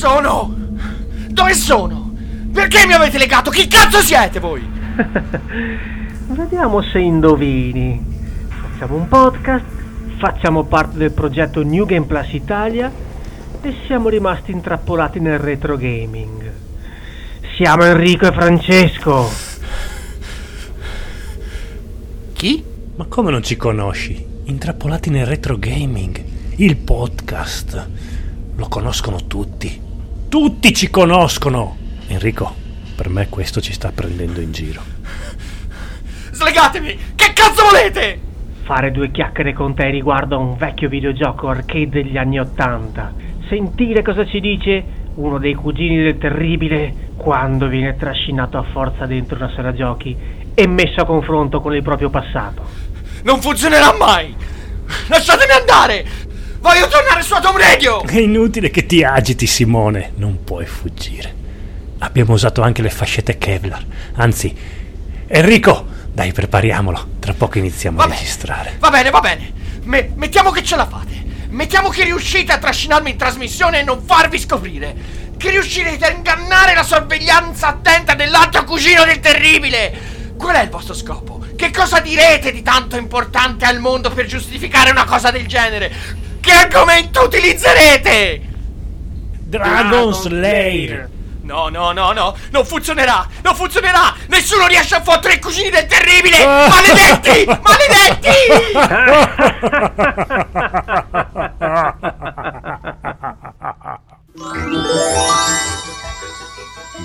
sono? Dove sono? Perché mi avete legato? Chi cazzo siete voi? Vediamo se indovini. Facciamo un podcast, facciamo parte del progetto New Game Plus Italia e siamo rimasti intrappolati nel retro gaming. Siamo Enrico e Francesco. Chi? Ma come non ci conosci? Intrappolati nel retro gaming, il podcast. Lo conoscono tutti. Tutti ci conoscono. Enrico, per me questo ci sta prendendo in giro. Slegatemi! Che cazzo volete? Fare due chiacchiere con te riguardo a un vecchio videogioco arcade degli anni Ottanta. Sentire cosa ci dice uno dei cugini del terribile quando viene trascinato a forza dentro una sala giochi e messo a confronto con il proprio passato. Non funzionerà mai! Lasciatemi andare! Voglio tornare su Atom Radio! È inutile che ti agiti, Simone. Non puoi fuggire. Abbiamo usato anche le fascette Kevlar. Anzi, Enrico, dai, prepariamolo. Tra poco iniziamo Va a bene. registrare. Va bene, va bene. Me- mettiamo che ce la fate. Mettiamo che riuscite a trascinarmi in trasmissione e non farvi scoprire. Che riuscirete a ingannare la sorveglianza attenta dell'altro cugino del terribile. Qual è il vostro scopo? Che cosa direte di tanto importante al mondo per giustificare una cosa del genere? Che argomento utilizzerete? Dragon Slayer! No, no, no, no, non funzionerà, non funzionerà! Nessuno riesce a fottere i cugini del terribile! Maledetti! Maledetti!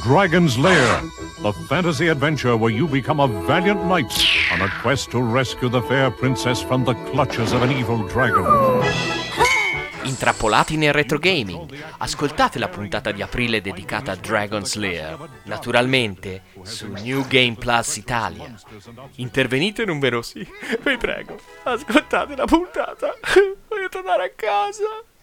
Dragon's Lair, the fantasy adventure where you become a valiant knight on a quest to rescue the fair princess from the clutches of an evil dragon. Intrappolati nel retro gaming. Ascoltate la puntata di aprile dedicata a Dragon's Lair, naturalmente su New Game Plus Italia. Intervenite numerosi. Vi prego, ascoltate la puntata. Voglio tornare a casa.